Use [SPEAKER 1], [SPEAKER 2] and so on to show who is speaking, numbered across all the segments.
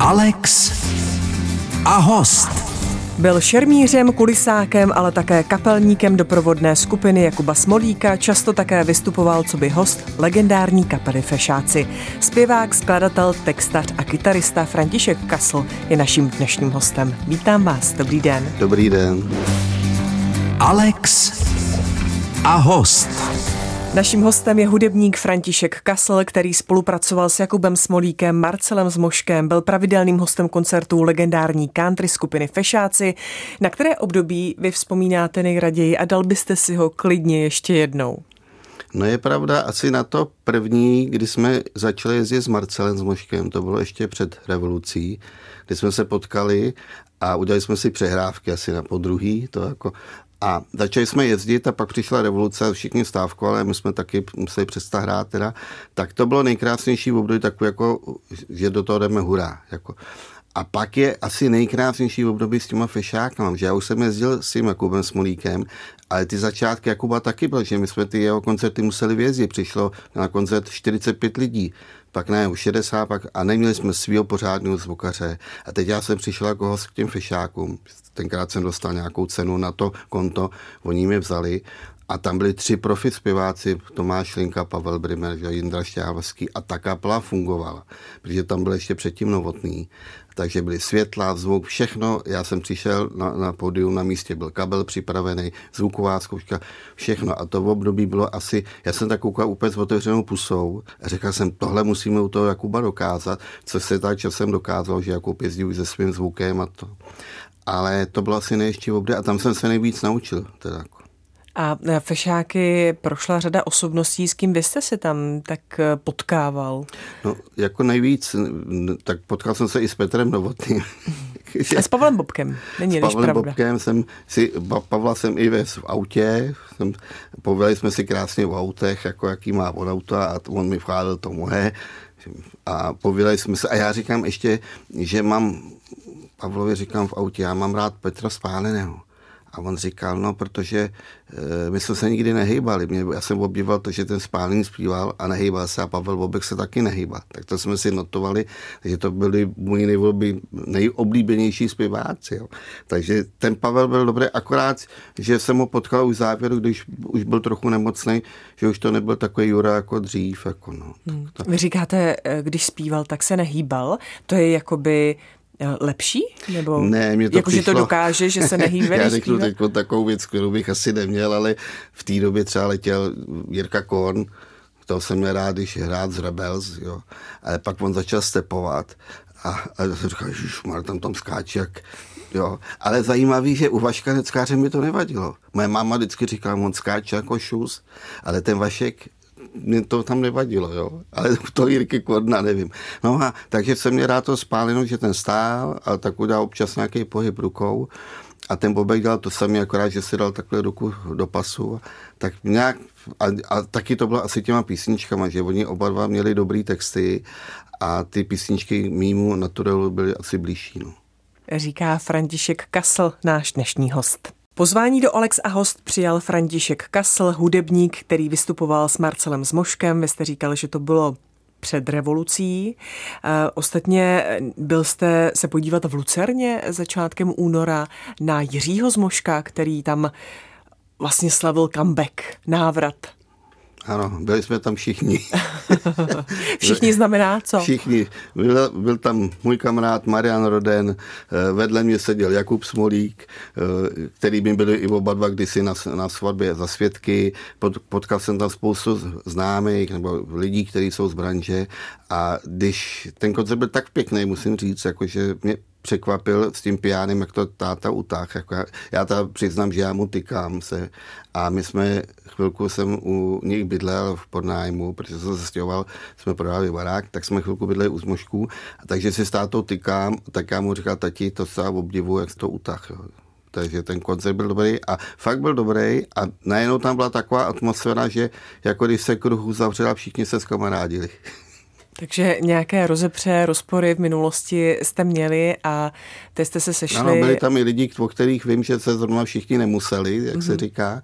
[SPEAKER 1] Alex a host.
[SPEAKER 2] Byl šermířem, kulisákem, ale také kapelníkem doprovodné skupiny Jakuba Smolíka, často také vystupoval co by host legendární kapely Fešáci. Zpěvák, skladatel, textař a kytarista František Kasl je naším dnešním hostem. Vítám vás, dobrý den.
[SPEAKER 3] Dobrý den.
[SPEAKER 1] Alex a host.
[SPEAKER 2] Naším hostem je hudebník František Kasl, který spolupracoval s Jakubem Smolíkem, Marcelem Zmoškem, byl pravidelným hostem koncertů legendární country skupiny Fešáci. Na které období vy vzpomínáte nejraději a dal byste si ho klidně ještě jednou?
[SPEAKER 3] No je pravda, asi na to první, kdy jsme začali jezdit s Marcelem Zmoškem, to bylo ještě před revolucí, kdy jsme se potkali a udělali jsme si přehrávky asi na podruhý, to jako a začali jsme jezdit a pak přišla revoluce, všichni stávkovali, my jsme taky museli přestat hrát teda. Tak to bylo nejkrásnější v období, takové jako, že do toho jdeme hurá. Jako. A pak je asi nejkrásnější období s těma fešákama, že já už jsem jezdil s tím Jakubem Smolíkem, ale ty začátky Jakuba taky byl, že my jsme ty jeho koncerty museli vězit. Přišlo na koncert 45 lidí pak ne, už 60, pak, a neměli jsme svého pořádného zvukaře. A teď já jsem přišel jako host k těm fešákům. Tenkrát jsem dostal nějakou cenu na to konto, oni mě vzali a tam byli tři profi zpěváci, Tomáš Linka, Pavel Brimer, Jindra Šťávský a ta kapela fungovala, protože tam byl ještě předtím novotný takže byly světla, zvuk, všechno. Já jsem přišel na, na pódium, na místě byl kabel připravený, zvuková zkouška, všechno. A to v období bylo asi, já jsem tak koukal úplně s otevřenou pusou a řekl jsem, tohle musíme u toho Jakuba dokázat, co se tak časem dokázal, že Jakub jezdí už se svým zvukem a to. Ale to bylo asi nejještě v období a tam jsem se nejvíc naučil. Teda.
[SPEAKER 2] A fešáky prošla řada osobností, s kým vy jste se tam tak eh, potkával?
[SPEAKER 3] No, jako nejvíc, tak potkal jsem se i s Petrem Novotným.
[SPEAKER 2] A s Pavlem Bobkem, není
[SPEAKER 3] S Pavlem
[SPEAKER 2] pravda.
[SPEAKER 3] Bobkem jsem si, Pavla jsem i ve v autě, jsem, pověděli jsme si krásně v autech, jako jaký má on auta a on mi vcházel to moje a pověděli jsme se a já říkám ještě, že mám, Pavlovi říkám v autě, já mám rád Petra Spáleného. A on říkal, no, protože e, my jsme se nikdy nehýbali. Mě, já jsem obdival to, že ten spálný zpíval a nehýbal se a Pavel Bobek se taky nehýbal. Tak to jsme si notovali, že to byli můj nejoblí, nejoblíbenější zpěváci. Jo. Takže ten Pavel byl dobrý, akorát, že jsem ho potkal už v závěru, když už byl trochu nemocný, že už to nebyl takový Jura jako dřív. Jako no,
[SPEAKER 2] hmm. to... Vy říkáte, eh, když zpíval, tak se nehýbal. To je jakoby lepší? Nebo
[SPEAKER 3] ne, mě to
[SPEAKER 2] jako,
[SPEAKER 3] přišlo...
[SPEAKER 2] že to dokáže, že se nehýbe,
[SPEAKER 3] Já řeknu teď takovou věc, kterou bych asi neměl, ale v té době třeba letěl Jirka Korn, to jsem měl rád, když hrát z Rebels, jo. Ale pak on začal stepovat a, a říkal, že tam tam skáče jak Jo. Ale zajímavý, že u Vaška Neckáře mi to nevadilo. Moje máma vždycky říkala, on skáče jako šus, ale ten Vašek mě to tam nevadilo, jo. Ale to Jirky Kodna nevím. No a takže jsem mě rád to spáleno, že ten stál a tak udělal občas nějaký pohyb rukou. A ten Bobek dělal to samé, akorát, že si dal takhle ruku do pasu. Tak nějak, a, a taky to bylo asi těma písničkama, že oni oba dva měli dobrý texty a ty písničky mýmu naturelu byly asi blížší. No.
[SPEAKER 2] Říká František Kasl, náš dnešní host. Pozvání do Alex a host přijal František Kasl, hudebník, který vystupoval s Marcelem Zmoškem. Vy jste říkali, že to bylo před revolucí. Ostatně byl jste se podívat v Lucerně začátkem února na Jiřího Zmoška, který tam vlastně slavil comeback, návrat
[SPEAKER 3] ano, byli jsme tam všichni.
[SPEAKER 2] všichni znamená co?
[SPEAKER 3] Všichni. Byl, byl tam můj kamarád Marian Roden, eh, vedle mě seděl Jakub Smolík, eh, který by byli i oba dva kdysi na, na svatbě za svědky. Pot, potkal jsem tam spoustu známých nebo lidí, kteří jsou z branže a když ten koncert byl tak pěkný, musím říct, jakože mě překvapil s tím pijánem, jak to táta utáh. Jako já, já ta přiznám, že já mu tykám se. A my jsme, chvilku jsem u nich bydlel v podnájmu, protože jsem se stěhoval, jsme prodali barák, tak jsme chvilku bydleli u zmožků. A takže si s tátou tykám, tak já mu říkal, tati, to se obdivu, jak to utáh. Takže ten koncert byl dobrý a fakt byl dobrý a najednou tam byla taková atmosféra, že jako když se kruh uzavřel a všichni se zkamarádili.
[SPEAKER 2] Takže nějaké rozepře, rozpory v minulosti jste měli a teď jste se sešli.
[SPEAKER 3] Ano, byli tam i lidi, o kterých vím, že se zrovna všichni nemuseli, jak mm-hmm. se mhm. říká.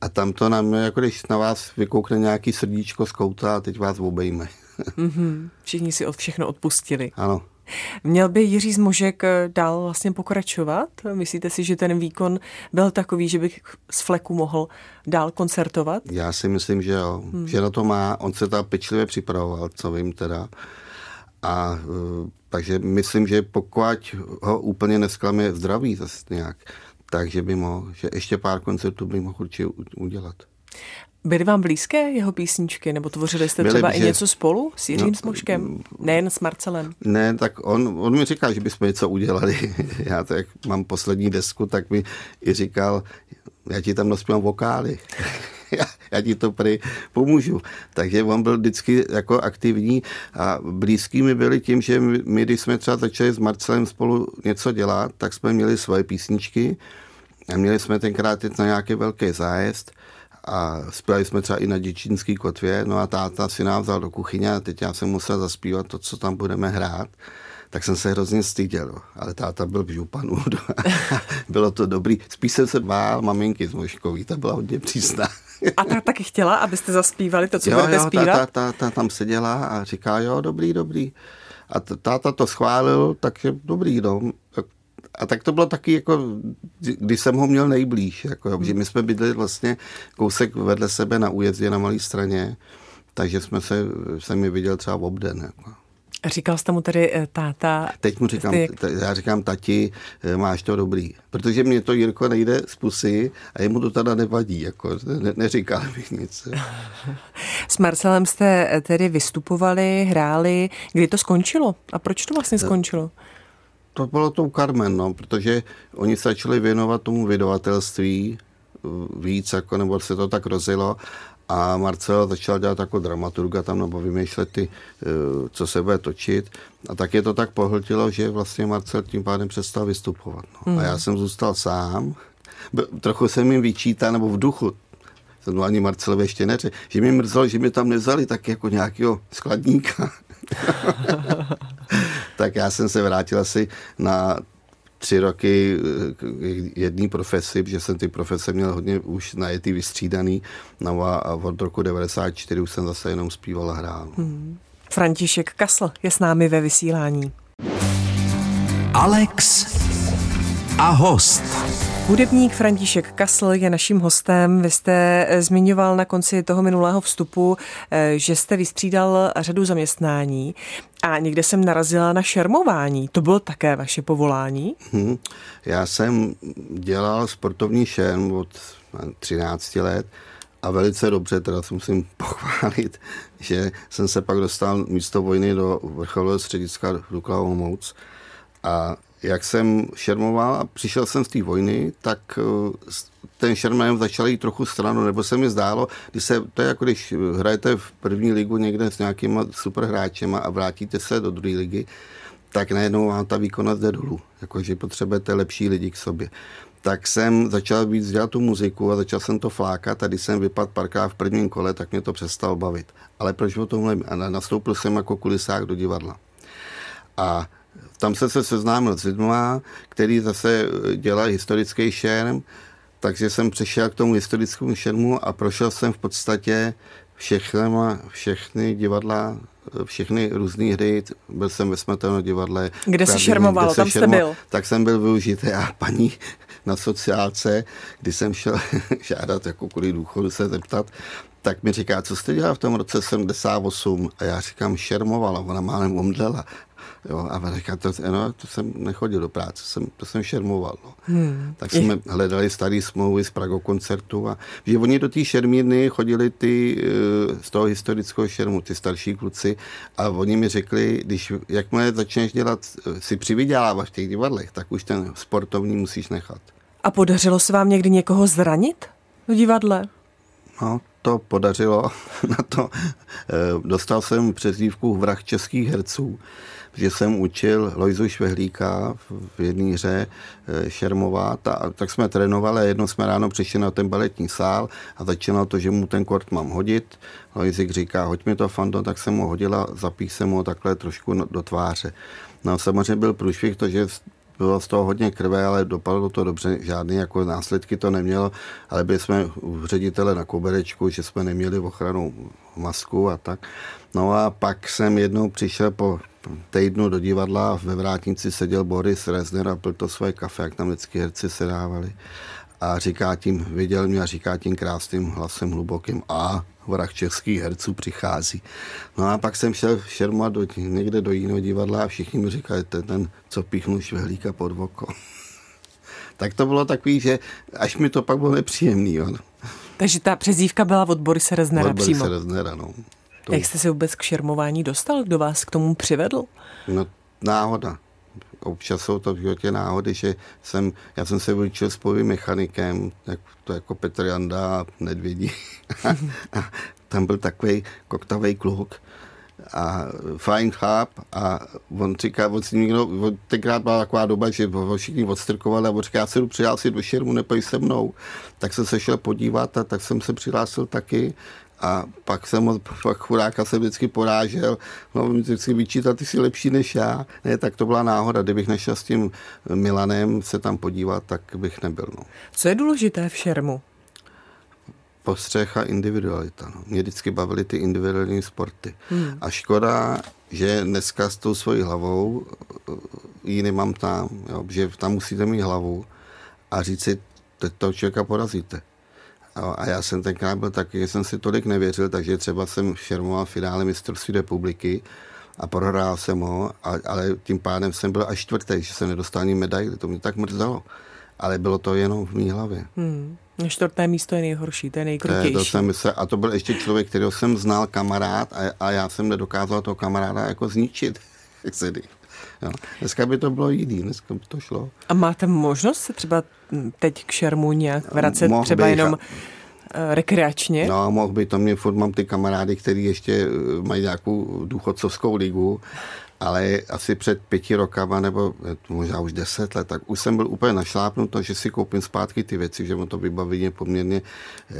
[SPEAKER 3] A tam to nám, jako když na vás vykoukne nějaký srdíčko z kouta a teď vás obejme.
[SPEAKER 2] mm-hmm. Všichni si od všechno odpustili.
[SPEAKER 3] Ano.
[SPEAKER 2] Měl by Jiří Zmožek eh, dál vlastně pokračovat? Myslíte si, že ten výkon byl takový, že bych z fleku mohl dál koncertovat?
[SPEAKER 3] Já si myslím, že jo. Hmm. Že na to má. On se tam pečlivě připravoval, co vím teda. A uh, takže myslím, že pokud ho úplně nesklame zdraví zase nějak, takže by mohl, že ještě pár koncertů by mohl určitě udělat.
[SPEAKER 2] Byly vám blízké jeho písničky, nebo tvořili jste Byli, třeba že... i něco spolu s Jiřím no, Smoškem, nejen s Marcelem?
[SPEAKER 3] Ne, tak on, on mi říkal, že bychom něco udělali. Já tak mám poslední desku, tak mi i říkal, já ti tam naspívám vokály. já, já ti to prý pomůžu. Takže on byl vždycky jako aktivní a blízký mi byli tím, že my, když jsme třeba začali s Marcelem spolu něco dělat, tak jsme měli svoje písničky a měli jsme tenkrát jít na nějaký velký zájezd a zpívali jsme třeba i na děčínský kotvě, no a táta si nás vzal do kuchyně a teď já jsem musel zaspívat to, co tam budeme hrát tak jsem se hrozně styděl, ale táta byl v županu. Bylo to dobrý. Spíš jsem se bál maminky z Moškový, ta byla hodně přísná.
[SPEAKER 2] A ta taky chtěla, abyste zaspívali to, co jo, budete jo, zpívat?
[SPEAKER 3] Ta, ta, ta, tam seděla a říká, jo, dobrý, dobrý. A táta to schválil, takže dobrý, no. A tak to bylo taky jako, když jsem ho měl nejblíž, jako, že my jsme bydleli vlastně kousek vedle sebe na újezdě na malé straně, takže jsme se, jsem mi viděl třeba v obden. Jako.
[SPEAKER 2] Říkal jste mu tedy eh, táta?
[SPEAKER 3] Teď mu říkám, t- já říkám tati, eh, máš to dobrý. Protože mě to Jirko nejde z pusy a jemu to teda nevadí, jako ne, neříkal bych nic.
[SPEAKER 2] S Marcelem jste eh, tedy vystupovali, hráli. Kdy to skončilo? A proč to vlastně skončilo?
[SPEAKER 3] To bylo to u Carmen, no, protože oni se začali věnovat tomu vydavatelství víc, jako, nebo se to tak rozjelo a Marcel začal dělat jako dramaturga tam nebo vymýšlet ty, eh, co se bude točit. A tak je to tak pohltilo, že vlastně Marcel tím pádem přestal vystupovat. No. Mm. A já hmm. jsem zůstal sám. Trochu jsem jim vyčítal, nebo v duchu, jsem ani Marcelovi ještě neřekl, že mi mrzelo, že mi tam nezali tak jako nějakého skladníka. tak já jsem se vrátil asi na tři roky k jedné profesi, že jsem ty profese měl hodně už najetý, vystřídaný. No a od roku 94 už jsem zase jenom zpíval a hrál. Hmm.
[SPEAKER 2] František Kasl je s námi ve vysílání.
[SPEAKER 1] Alex a host.
[SPEAKER 2] Hudebník František Kasl je naším hostem. Vy jste eh, zmiňoval na konci toho minulého vstupu, eh, že jste vystřídal řadu zaměstnání a někde jsem narazila na šermování. To bylo také vaše povolání?
[SPEAKER 3] Hmm. Já jsem dělal sportovní šerm od 13 let a velice dobře, teda si musím pochválit, že jsem se pak dostal místo vojny do vrcholového střediska Duklava Moc a jak jsem šermoval a přišel jsem z té vojny, tak eh, ten šermem začal jít trochu stranu, nebo se mi zdálo, když se, to je jako když hrajete v první ligu někde s nějakýma superhráčema a vrátíte se do druhé ligy, tak najednou vám ta výkonnost jde dolů, jakože potřebujete lepší lidi k sobě. Tak jsem začal víc dělat tu muziku a začal jsem to flákat a když jsem vypadl párkrát v prvním kole, tak mě to přestalo bavit. Ale proč o tomhle? A nastoupil jsem jako kulisák do divadla. A tam jsem se seznámil s lidma, který zase dělají historický šerm, takže jsem přešel k tomu historickému šermu a prošel jsem v podstatě všechny, všechny divadla, všechny různé hry, byl jsem ve Smetano divadle.
[SPEAKER 2] Kde se šermovalo, tam šermo, jste byl?
[SPEAKER 3] Tak jsem byl využitý a paní na sociálce, kdy jsem šel žádat jako kvůli důchodu se zeptat, tak mi říká, co jste dělal v tom roce 78? A já říkám, šermovala, ona málem omdlela. Jo, a říká, to, no, to jsem nechodil do práce, jsem, to jsem šermoval. No. Hmm. Tak jsme hledali staré smlouvy z Prago koncertu a že oni do té šermírny chodili ty eh, z toho historického šermu, ty starší kluci a oni mi řekli, když jakmile začneš dělat, eh, si přivydělávat v těch divadlech, tak už ten sportovní musíš nechat.
[SPEAKER 2] A podařilo se vám někdy někoho zranit v divadle?
[SPEAKER 3] No, to podařilo. Na to eh, dostal jsem přezdívku vrah českých herců že jsem učil Lojzu Švehlíka v jedné hře eh, šermovat a tak jsme trénovali a jedno jsme ráno přišli na ten baletní sál a začínalo to, že mu ten kort mám hodit. Lojzik říká, hoď mi to fando, tak jsem mu hodila, zapích jsem mu takhle trošku do tváře. No samozřejmě byl průšvih to, že bylo z toho hodně krve, ale dopadlo to dobře, žádný jako následky to nemělo, ale byli jsme u ředitele na koberečku, že jsme neměli ochranu masku a tak. No a pak jsem jednou přišel po týdnu do divadla, ve vrátnici seděl Boris Rezner a pil to svoje kafe, jak tam vždycky herci se dávali. A říká tím, viděl mě a říká tím krásným hlasem hlubokým a vrah českých herců přichází. No a pak jsem šel šermat do, někde do jiného divadla a všichni mi říkali, ten, ten co píchnul švehlíka pod oko. tak to bylo takový, že až mi to pak bylo nepříjemný. Jo.
[SPEAKER 2] Takže ta přezdívka byla od Borise Reznera
[SPEAKER 3] od
[SPEAKER 2] přímo.
[SPEAKER 3] Borise Reznera, no.
[SPEAKER 2] To... Jak jste se vůbec k šermování dostal? Kdo vás k tomu přivedl?
[SPEAKER 3] No, náhoda. Občas jsou to v životě náhody, že jsem, já jsem se vyučil s mechanikem, jak, to jako Petr Janda a Nedvědí. a tam byl takový koktavý kluk, a fajn cháp a on říká, on si někdo, on tenkrát byla taková doba, že ho všichni odstrkovali a on říká, já se jdu přihlásit do šermu, nepoj se mnou. Tak jsem se šel podívat a tak jsem se přihlásil taky a pak jsem pak chudáka se vždycky porážel, no mi vždycky vyčítat, ty jsi lepší než já. Ne, tak to byla náhoda, kdybych nešel s tím Milanem se tam podívat, tak bych nebyl. No.
[SPEAKER 2] Co je důležité v šermu?
[SPEAKER 3] postřeh a individualita. No. Mě vždycky bavily ty individuální sporty. Hmm. A škoda, že dneska s tou svojí hlavou ji nemám tam, jo, že tam musíte mít hlavu a říct si, teď toho člověka porazíte. A já jsem tenkrát byl taky, že jsem si tolik nevěřil, takže třeba jsem šermoval finále mistrovství republiky a prohrál jsem ho, ale tím pádem jsem byl až čtvrtý, že jsem nedostal ani medaili. To mě tak mrzelo. Ale bylo to jenom v mý hlavě. Hmm.
[SPEAKER 2] Čtvrté místo je nejhorší, to je nejkrutější.
[SPEAKER 3] To jsem se, a to byl ještě člověk, kterého jsem znal, kamarád, a, a já jsem nedokázal toho kamaráda jako zničit. Jo. Dneska by to bylo jiný, dneska by to šlo.
[SPEAKER 2] A máte možnost se třeba teď k šermu nějak vracet, Mohl třeba bych, jenom eh, rekreačně?
[SPEAKER 3] No, mohl by to mě, furt mám ty kamarády, kteří ještě eh, mají nějakou důchodcovskou ligu ale asi před pěti rokama, nebo možná už deset let, tak už jsem byl úplně našlápnut, že si koupím zpátky ty věci, že mu to vybavení je poměrně eh,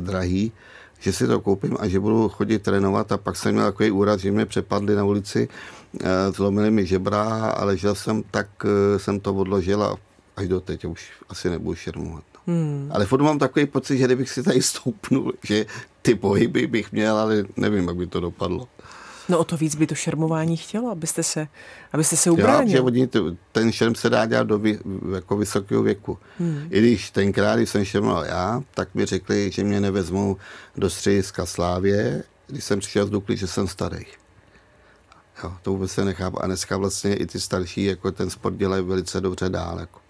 [SPEAKER 3] drahý, že si to koupím a že budu chodit trénovat a pak jsem měl takový úraz, že mě přepadli na ulici, eh, zlomili mi žebra a ležel jsem, tak eh, jsem to odložil a až do teď už asi nebudu šermovat. Hmm. Ale furt mám takový pocit, že kdybych si tady stoupnul, že ty pohyby bych měl, ale nevím, jak by to dopadlo.
[SPEAKER 2] No o to víc by to šermování chtělo, abyste se, abyste se ubránil.
[SPEAKER 3] Jo, že ten šerm se dá dělat do vy, jako vysokého věku. Hmm. I když tenkrát, když jsem šermoval já, tak mi řekli, že mě nevezmou do střediska Slávě, když jsem přišel z Dukly, že jsem starý. Jo, to vůbec se nechápu. A dneska vlastně i ty starší jako ten sport dělají velice dobře dál. Jako.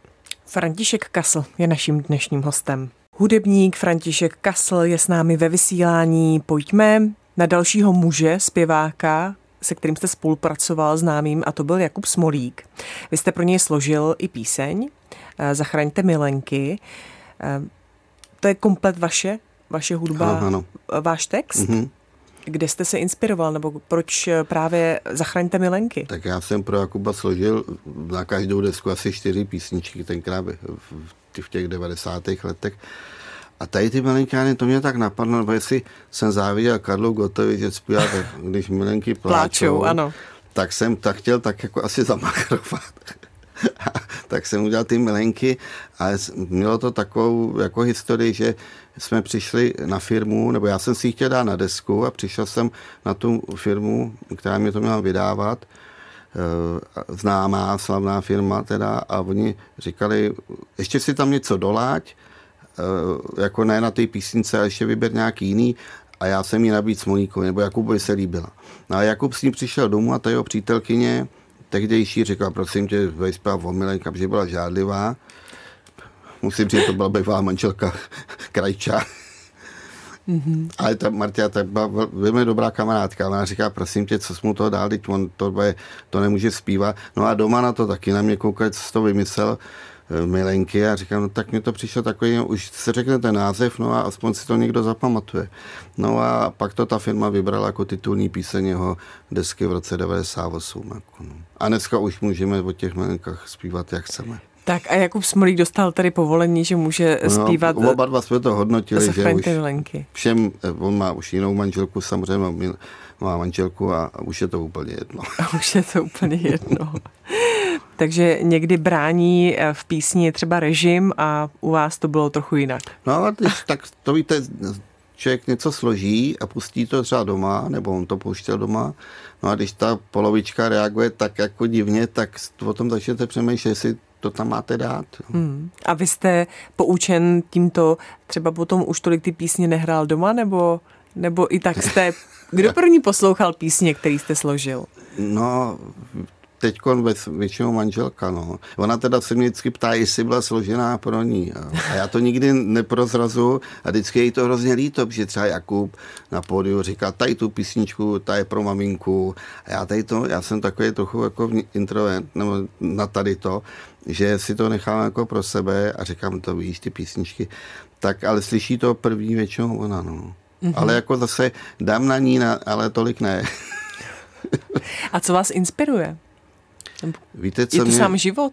[SPEAKER 2] František Kasl je naším dnešním hostem. Hudebník František Kasl je s námi ve vysílání. Pojďme na dalšího muže, zpěváka, se kterým jste spolupracoval známým, a to byl Jakub Smolík. Vy jste pro něj složil i píseň eh, Zachraňte milenky. Eh, to je komplet vaše, vaše hudba, ano, ano. váš text? Mm-hmm. Kde jste se inspiroval, nebo proč právě Zachraňte milenky?
[SPEAKER 3] Tak já jsem pro Jakuba složil na každou desku asi čtyři písničky, tenkrát v těch 90. letech. A tady ty milenkány, to mě tak napadlo, nebo jestli jsem záviděl Karlu Gotovi, že zpívá, když milenky pláčou, pláčou ano. tak jsem tak chtěl tak jako asi zamakrovat. tak jsem udělal ty milenky a mělo to takovou jako historii, že jsme přišli na firmu, nebo já jsem si ji chtěl dát na desku a přišel jsem na tu firmu, která mě to měla vydávat, eh, známá, slavná firma teda a oni říkali, ještě si tam něco doláď, jako ne na té písnice, ale ještě vyber nějaký jiný a já jsem jí nabít Smolíkovi, nebo Jakubovi se líbila. No a Jakub s ní přišel domů a ta jeho přítelkyně, tehdejší, řekla, prosím tě, vejspá o milenka, že byla žádlivá. Musím říct, to byla bývalá manželka Krajča. Mm-hmm. Ale ta Martia tak byla velmi dobrá kamarádka. Ona říká, prosím tě, co jsi mu to dal, teď on to, to nemůže zpívat. No a doma na to taky na mě koukají, co to vymyslel. Eh, milenky a říkám, no tak mi to přišlo takový, no, už se řekne ten název, no a aspoň si to někdo zapamatuje. No a pak to ta firma vybrala jako titulní píseň jeho desky v roce 98. Jako no. A dneska už můžeme o těch milenkách zpívat, jak chceme.
[SPEAKER 2] Tak a Jakub Smolík dostal tady povolení, že může no, zpívat...
[SPEAKER 3] Oba dva jsme to hodnotili, že už
[SPEAKER 2] milenky.
[SPEAKER 3] všem, eh, on má už jinou manželku, samozřejmě má manželku a, a už je to úplně jedno.
[SPEAKER 2] A už je to úplně jedno. Takže někdy brání eh, v písni třeba režim a u vás to bylo trochu jinak.
[SPEAKER 3] No ale když, tak to víte, člověk něco složí a pustí to třeba doma, nebo on to pouštěl doma, no a když ta polovička reaguje tak jako divně, tak o tom začnete přemýšlet, jestli to tam máte dát.
[SPEAKER 2] Hmm. A vy jste poučen tímto, třeba potom už tolik ty písně nehrál doma, nebo, nebo i tak jste, kdo první poslouchal písně, který jste složil?
[SPEAKER 3] No, teď většinou manželka, no. Ona teda se mě vždycky ptá, jestli byla složená pro ní. A já to nikdy neprozrazu a vždycky je jí to hrozně líto, že třeba Jakub na pódiu říká, tady tu písničku, ta je pro maminku. A já tady to, já jsem takový trochu jako introvert, nebo na tady to, že si to nechám jako pro sebe a říkám, to víš, ty písničky. Tak, ale slyší to první většinou ona, no. Mm-hmm. Ale jako zase dám na ní, na, ale tolik ne.
[SPEAKER 2] A co vás inspiruje?
[SPEAKER 3] Víte, co
[SPEAKER 2] je to
[SPEAKER 3] mě...
[SPEAKER 2] sám život?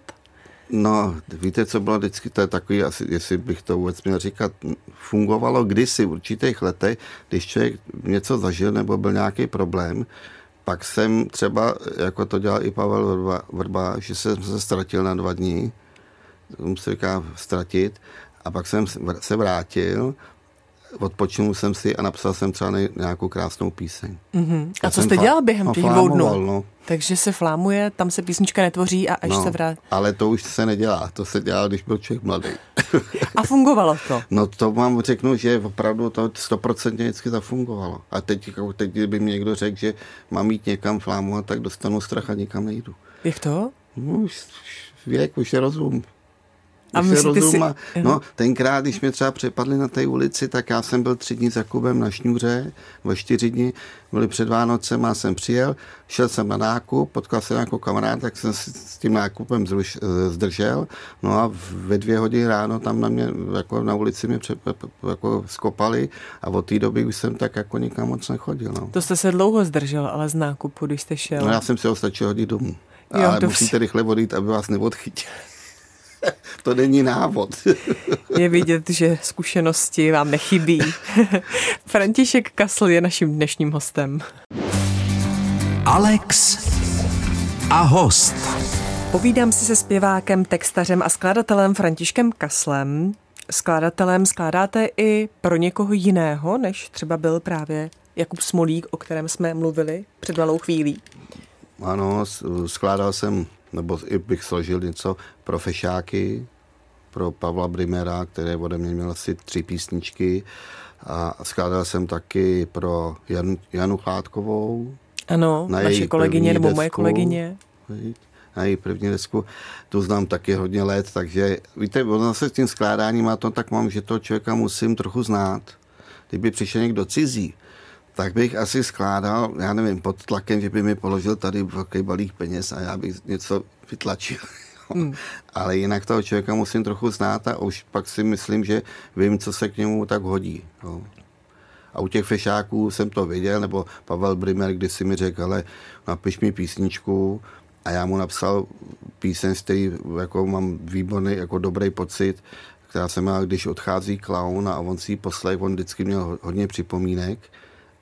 [SPEAKER 3] No, víte, co bylo vždycky, to je takový, asi, jestli bych to vůbec měl říkat, fungovalo kdysi v určitých letech, když člověk něco zažil nebo byl nějaký problém, pak jsem třeba, jako to dělal i Pavel Vrba, Vrba že jsem se ztratil na dva dní, tomu se říká ztratit, a pak jsem se vrátil odpočinul jsem si a napsal jsem třeba nějakou krásnou píseň.
[SPEAKER 2] Mm-hmm. A co jste dělal během no, těch dvou dnů?
[SPEAKER 3] No.
[SPEAKER 2] Takže se flámuje, tam se písnička netvoří a až
[SPEAKER 3] no,
[SPEAKER 2] se vrátí.
[SPEAKER 3] Ale to už se nedělá, to se dělá, když byl člověk mladý.
[SPEAKER 2] a fungovalo to?
[SPEAKER 3] No to vám řeknu, že opravdu to stoprocentně vždycky zafungovalo. A teď, jako teď, kdyby mi někdo řekl, že mám jít někam flámovat, tak dostanu strach a nikam nejdu.
[SPEAKER 2] Jak to?
[SPEAKER 3] No, už věk, už je rozum.
[SPEAKER 2] A myslíte si...
[SPEAKER 3] No, tenkrát, když mě třeba přepadli na té ulici, tak já jsem byl tři dny za Kubem na Šňůře, o čtyři dny, byli před Vánocem a jsem přijel, šel jsem na nákup, potkal jsem jako kamarád, tak jsem si s tím nákupem zruš, zdržel, no a ve dvě hodiny ráno tam na mě, jako na ulici mě pře, jako skopali a od té doby už jsem tak jako nikam moc nechodil. No.
[SPEAKER 2] To jste se dlouho zdržel, ale z nákupu, když jste šel.
[SPEAKER 3] No já jsem si ho stačil hodit domů. Jo, ale musíte rychle vodit, aby vás neodchytili. to není návod.
[SPEAKER 2] je vidět, že zkušenosti vám nechybí. František Kasl je naším dnešním hostem.
[SPEAKER 1] Alex a host.
[SPEAKER 2] Povídám si se zpěvákem, textařem a skladatelem Františkem Kaslem. Skladatelem skládáte i pro někoho jiného, než třeba byl právě Jakub Smolík, o kterém jsme mluvili před malou chvílí?
[SPEAKER 3] Ano, skládal jsem nebo i bych složil něco pro fešáky, pro Pavla Brimera, který ode mě měl asi tři písničky a skládal jsem taky pro Jan, Janu Chládkovou.
[SPEAKER 2] Ano, na naše kolegyně nebo
[SPEAKER 3] desku,
[SPEAKER 2] moje kolegyně.
[SPEAKER 3] Na její první desku, tu znám taky hodně let, takže víte, ono zase s tím skládáním a to tak mám, že toho člověka musím trochu znát. Kdyby přišel někdo cizí, tak bych asi skládal, já nevím, pod tlakem, že by mi položil tady velký balík peněz a já bych něco vytlačil. Hmm. Ale jinak toho člověka musím trochu znát a už pak si myslím, že vím, co se k němu tak hodí. Jo. A u těch fešáků jsem to viděl, nebo Pavel Brimer, když si mi řekl, ale napiš mi písničku a já mu napsal píseň, z který jako mám výborný, jako dobrý pocit, která se má, když odchází klaun a on si ji poslech, on vždycky měl hodně připomínek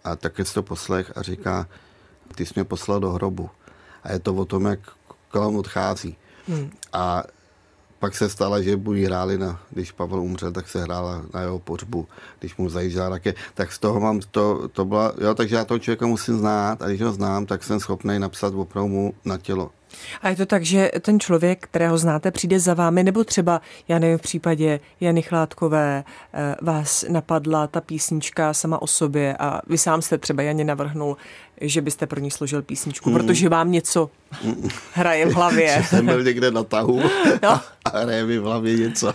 [SPEAKER 3] a také si to poslech a říká, ty jsi mě poslal do hrobu. A je to o tom, jak kolem odchází. Hmm. A pak se stalo, že buď hráli, na, když Pavel umřel, tak se hrála na jeho pohřbu, když mu zajížděla raket. Tak z toho mám, to, to byla, jo, takže já toho člověka musím znát a když ho znám, tak jsem schopný napsat opravdu mu na tělo.
[SPEAKER 2] A je to tak, že ten člověk, kterého znáte, přijde za vámi, nebo třeba, já nevím, v případě Jany Chládkové eh, vás napadla ta písnička sama o sobě a vy sám jste třeba Janě navrhnul, že byste pro ní složil písničku, mm. protože vám něco hraje v hlavě.
[SPEAKER 3] jsem byl někde na tahu no. a hraje mi v hlavě něco.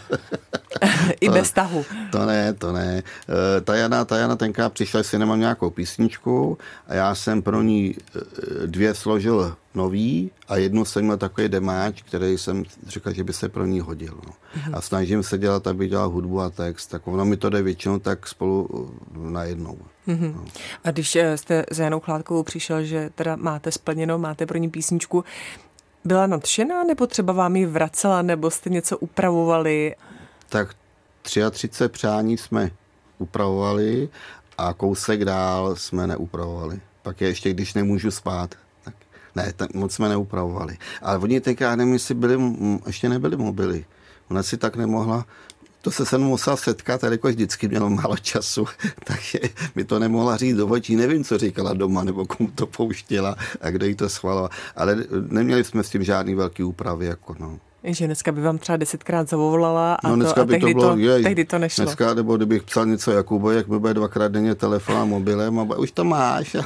[SPEAKER 2] I bez tahu.
[SPEAKER 3] To ne, to ne. Eh, ta Jana, ta Jana tenkrát přišla, jestli nemám nějakou písničku a já jsem pro ní eh, dvě složil nový a jednu jsem měl takový demáč, který jsem říkal, že by se pro ní hodil. No. A snažím se dělat, aby dělal hudbu a text, tak ono mi to jde většinou tak spolu uh, najednou.
[SPEAKER 2] Mm-hmm. No. A když eh, jste za Janou Chládkovou přišel, že teda máte splněno, máte pro ní písničku, byla nadšená, nebo třeba vám ji vracela, nebo jste něco upravovali?
[SPEAKER 3] Tak 33 přání jsme upravovali a kousek dál jsme neupravovali. Pak je ještě, když nemůžu spát, Ne, tak moc jsme neupravovali. Ale oni tenkrát, nevím, jestli byli, ještě nebyli mobily. Ona si tak nemohla to se se mnou musela setkat, jako vždycky mělo málo času, takže mi to nemohla říct do očí. Nevím, co říkala doma, nebo komu to pouštěla a kdo jí to schvaloval. Ale neměli jsme s tím žádný velký úpravy. Jako no.
[SPEAKER 2] Že dneska by vám třeba desetkrát zavolala a,
[SPEAKER 3] no, dneska
[SPEAKER 2] to, a
[SPEAKER 3] by
[SPEAKER 2] tehdy,
[SPEAKER 3] to, bylo,
[SPEAKER 2] to,
[SPEAKER 3] jej,
[SPEAKER 2] tehdy to nešlo.
[SPEAKER 3] Dneska, nebo kdybych psal něco Jakubo, jak mi bude dvakrát denně telefon a mobilem a už to máš.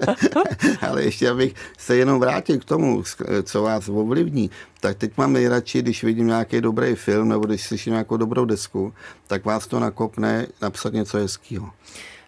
[SPEAKER 3] Ale ještě abych se jenom vrátil k tomu, co vás ovlivní, tak teď mám nejradši, když vidím nějaký dobrý film nebo když slyším nějakou dobrou desku, tak vás to nakopne napsat něco hezkého.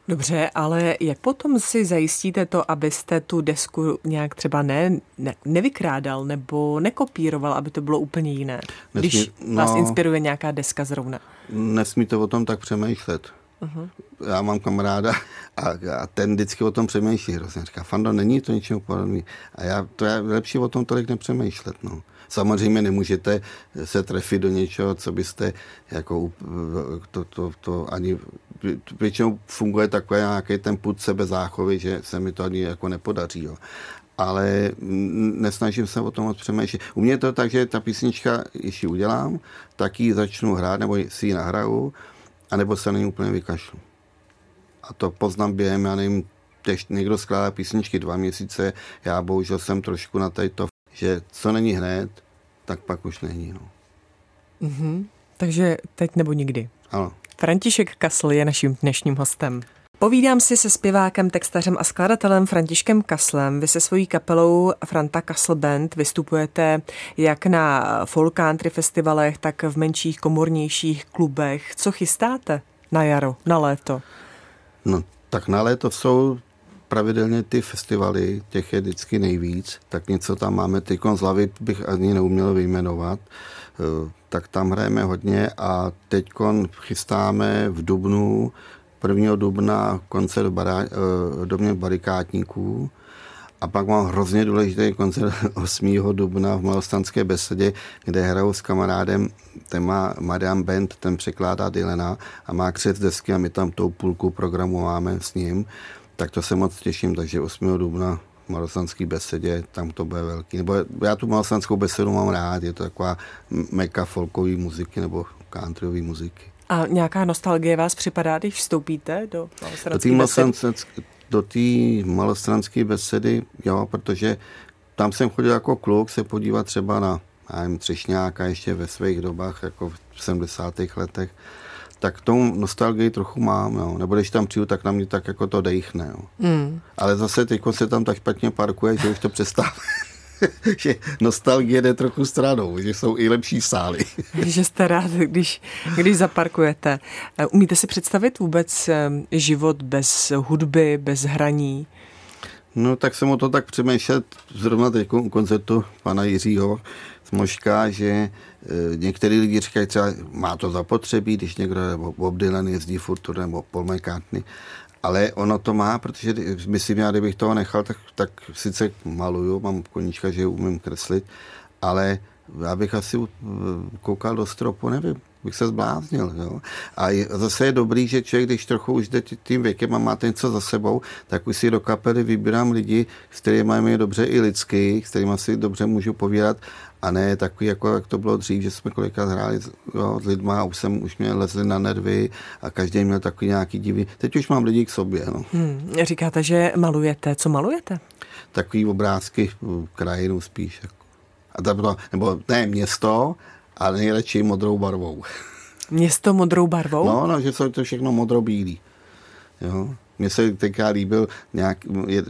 [SPEAKER 2] Dobře, ale jak potom si zajistíte to, abyste tu desku nějak třeba ne, ne nevykrádal nebo nekopíroval, aby to bylo úplně jiné, Nesmí, když no, vás inspiruje nějaká deska zrovna?
[SPEAKER 3] Nesmí to o tom tak přemýšlet. Uh-huh. Já mám kamaráda a, a ten vždycky o tom přemýšlí hrozně. Říká, Fando, není to ničemu podobné. A já, to je lepší o tom tolik nepřemýšlet. No. Samozřejmě nemůžete se trefit do něčeho, co byste jako to, to, to ani většinou funguje takový nějaký ten put sebezáchovy, že se mi to ani jako nepodaří. Jo ale nesnažím se o tom moc přemýšlet. U mě je to tak, že ta písnička, když ji udělám, tak ji začnu hrát, nebo si ji nahraju anebo se na ní úplně vykašlu. A to poznám během, já nevím, někdo skládá písničky dva měsíce, já bohužel jsem trošku na to, že co není hned, tak pak už není. No.
[SPEAKER 2] Mm-hmm. Takže teď nebo nikdy.
[SPEAKER 3] Ano.
[SPEAKER 2] František Kasl je naším dnešním hostem. Povídám si se zpěvákem, textařem a skladatelem Františkem Kaslem. Vy se svojí kapelou Franta Kasl Band vystupujete jak na folk country festivalech, tak v menších komornějších klubech. Co chystáte na jaro, na léto?
[SPEAKER 3] No, tak na léto jsou pravidelně ty festivaly, těch je vždycky nejvíc, tak něco tam máme, teď z hlavy bych ani neuměl vyjmenovat, eh, tak tam hrajeme hodně a teď chystáme v Dubnu 1. dubna koncert eh, domě barikátníků a pak mám hrozně důležitý koncert 8. dubna v Malostanské besedě, kde hraju s kamarádem, ten má Marian Band, ten překládá Dylena a má křet desky a my tam tou půlku programu máme s ním, tak to se moc těším, takže 8. dubna v Malostanské besedě, tam to bude velký. Nebo já tu Malostanskou besedu mám rád, je to taková meka folkové muziky nebo countryové muziky.
[SPEAKER 2] A nějaká nostalgie vás připadá, když vstoupíte do
[SPEAKER 3] do té malostranské besedy, jo, protože tam jsem chodil jako kluk se podívat třeba na nevím, Třešňáka ještě ve svých dobách, jako v 70. letech, tak tomu nostalgii trochu mám, jo. nebo když tam přijdu, tak na mě tak jako to dejchne. Jo. Mm. Ale zase teď se tam tak špatně parkuje, že už to přestává. že nostalgie jde trochu stranou, že jsou i lepší sály.
[SPEAKER 2] že jste rád, když, když zaparkujete. Umíte si představit vůbec eh, život bez hudby, bez hraní?
[SPEAKER 3] No tak jsem o to tak přemýšlet zrovna teď u koncertu pana Jiřího z Moška, že e, některý lidi říkají třeba, má to zapotřebí, když někdo nebo Bob Dylan jezdí furt nebo Paul McCartney, ale ono to má, protože myslím, já kdybych toho nechal, tak, tak sice maluju, mám koníčka, že umím kreslit, ale já bych asi koukal do stropu, nevím, bych se zbláznil. Jo? A zase je dobrý, že člověk, když trochu už jde tím věkem a máte něco za sebou, tak už si do kapely vybírám lidi, s kterými máme dobře i lidský, s kterými si dobře můžu povídat a ne takový, jako jak to bylo dřív, že jsme kolikrát hráli jo, s lidma a už jsem už mě lezli na nervy a každý měl takový nějaký divy. Teď už mám lidi k sobě. No.
[SPEAKER 2] Hmm, říkáte, že malujete. Co malujete?
[SPEAKER 3] Takový obrázky krajinu spíš. Jako. A to bylo, nebo ne město, ale nejradši modrou barvou.
[SPEAKER 2] Město modrou barvou?
[SPEAKER 3] No, no, že jsou to všechno modrobílý. Jo. Mně se teďka líbil nějak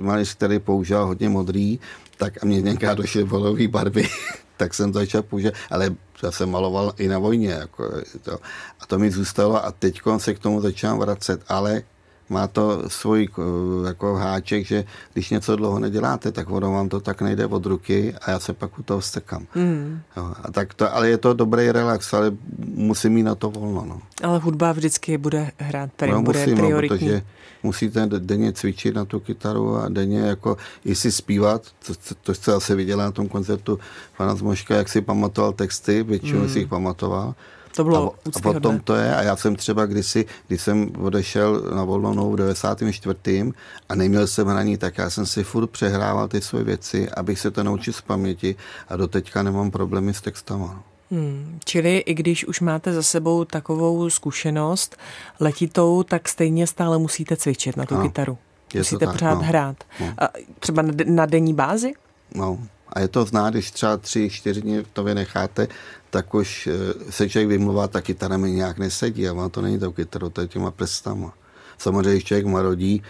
[SPEAKER 3] malíř, který používal hodně modrý, tak a mě nějaká došly volový barvy, tak jsem začal používat, ale já jsem maloval i na vojně. Jako to. A to mi zůstalo a teď se k tomu začínám vracet, ale má to svůj eh, jako háček, že když něco dlouho neděláte, tak ono vám to tak nejde od ruky a já se pak u toho stekám. Mm. Jo, a tak to, ale je to dobrý relax, ale musím mít na to volno. No.
[SPEAKER 2] Ale hudba vždycky bude hrát, tady no, bude musím, no, prioritní.
[SPEAKER 3] No, protože musíte denně cvičit na tu kytaru a denně jako i si zpívat, to, to, to jste asi viděla na tom koncertu pana Zmoška, jak si pamatoval texty, většinou mm. si jich pamatoval
[SPEAKER 2] To bylo
[SPEAKER 3] a, a potom to je, a já jsem třeba kdysi, když jsem odešel na volnou v 94. a neměl jsem hraní, tak já jsem si furt přehrával ty své věci, abych se to naučil z paměti a doteďka nemám problémy s textama.
[SPEAKER 2] Hmm, čili i když už máte za sebou takovou zkušenost letitou, tak stejně stále musíte cvičit na tu no, kytaru. Musíte tak, pořád no, hrát. No. A třeba na, na denní bázi?
[SPEAKER 3] No, a je to znát, když třeba tři, čtyři dny to vy necháte, tak už eh, se člověk vymluvá, ta kytara mi nějak nesedí a vám to není tou kytarou, to je těma prstama. Samozřejmě, když člověk marodí,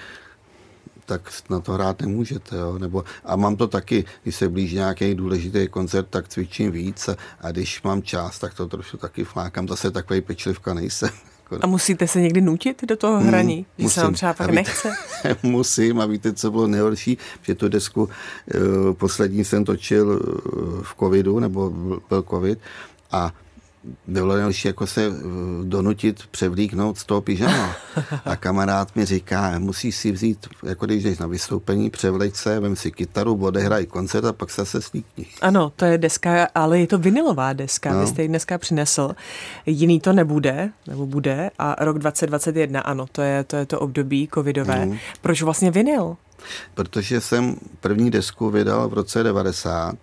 [SPEAKER 3] tak na to hrát nemůžete. Jo? Nebo, a mám to taky, když se blíží nějaký důležitý koncert, tak cvičím víc a, a když mám čas, tak to trošku taky flákám. Zase takový pečlivka nejsem.
[SPEAKER 2] A musíte se někdy nutit do toho hmm, hraní, hmm, že musím, se vám třeba fakt nechce?
[SPEAKER 3] musím. A víte, co bylo nejhorší, že tu desku uh, poslední jsem točil uh, v covidu, nebo byl covid a bylo nejlepší jako se eh, donutit převlíknout z toho pyžama. A kamarád mi říká, musíš si vzít, jako když jdeš na vystoupení, převleč se, vem si kytaru, odehraj koncert a pak se se slíkni.
[SPEAKER 2] Ano, to je deska, ale je to vinilová deska, no. vy jste ji dneska přinesl. Jiný to nebude, nebo bude, a rok 2021, ano, to je to, je to období covidové. Mm. Proč vlastně vinyl?
[SPEAKER 3] Protože jsem první desku vydal v roce 90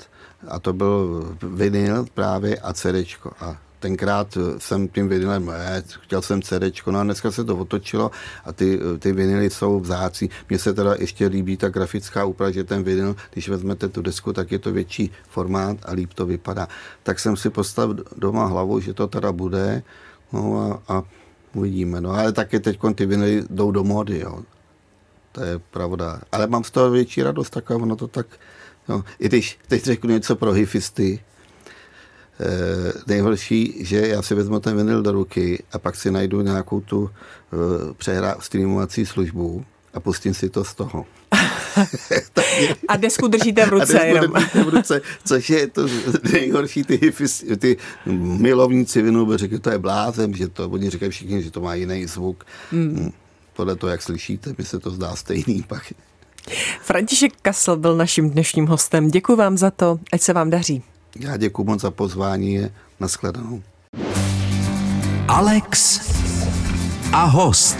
[SPEAKER 3] a to byl vinyl právě a CDčko. A tenkrát jsem tím vinylem, eh, chtěl jsem CD, no a dneska se to otočilo a ty, ty vinily jsou vzácí. Mně se teda ještě líbí ta grafická úprava, že ten vinyl, když vezmete tu desku, tak je to větší formát a líp to vypadá. Tak jsem si postavil doma hlavu, že to teda bude, no a, a uvidíme. No ale taky teď ty vinily jdou do módy, jo. To je pravda. Ale mám z toho větší radost, tak ono to tak, no, i když teď řeknu něco pro hifisty, Eh, nejhorší, že já si vezmu ten vinyl do ruky a pak si najdu nějakou tu eh, přehrá streamovací službu a pustím si to z toho.
[SPEAKER 2] a desku držíte v ruce. A
[SPEAKER 3] držíte v ruce, což je to nejhorší, ty, ty milovníci vinu by řekli, to je blázem, že to, oni říkají všichni, že to má jiný zvuk. Mm. Podle toho, jak slyšíte, mi se to zdá stejný pak.
[SPEAKER 2] František Kasl byl naším dnešním hostem. Děkuji vám za to, ať se vám daří.
[SPEAKER 3] Já děkuji moc za pozvání. Naschledanou.
[SPEAKER 1] Alex a host.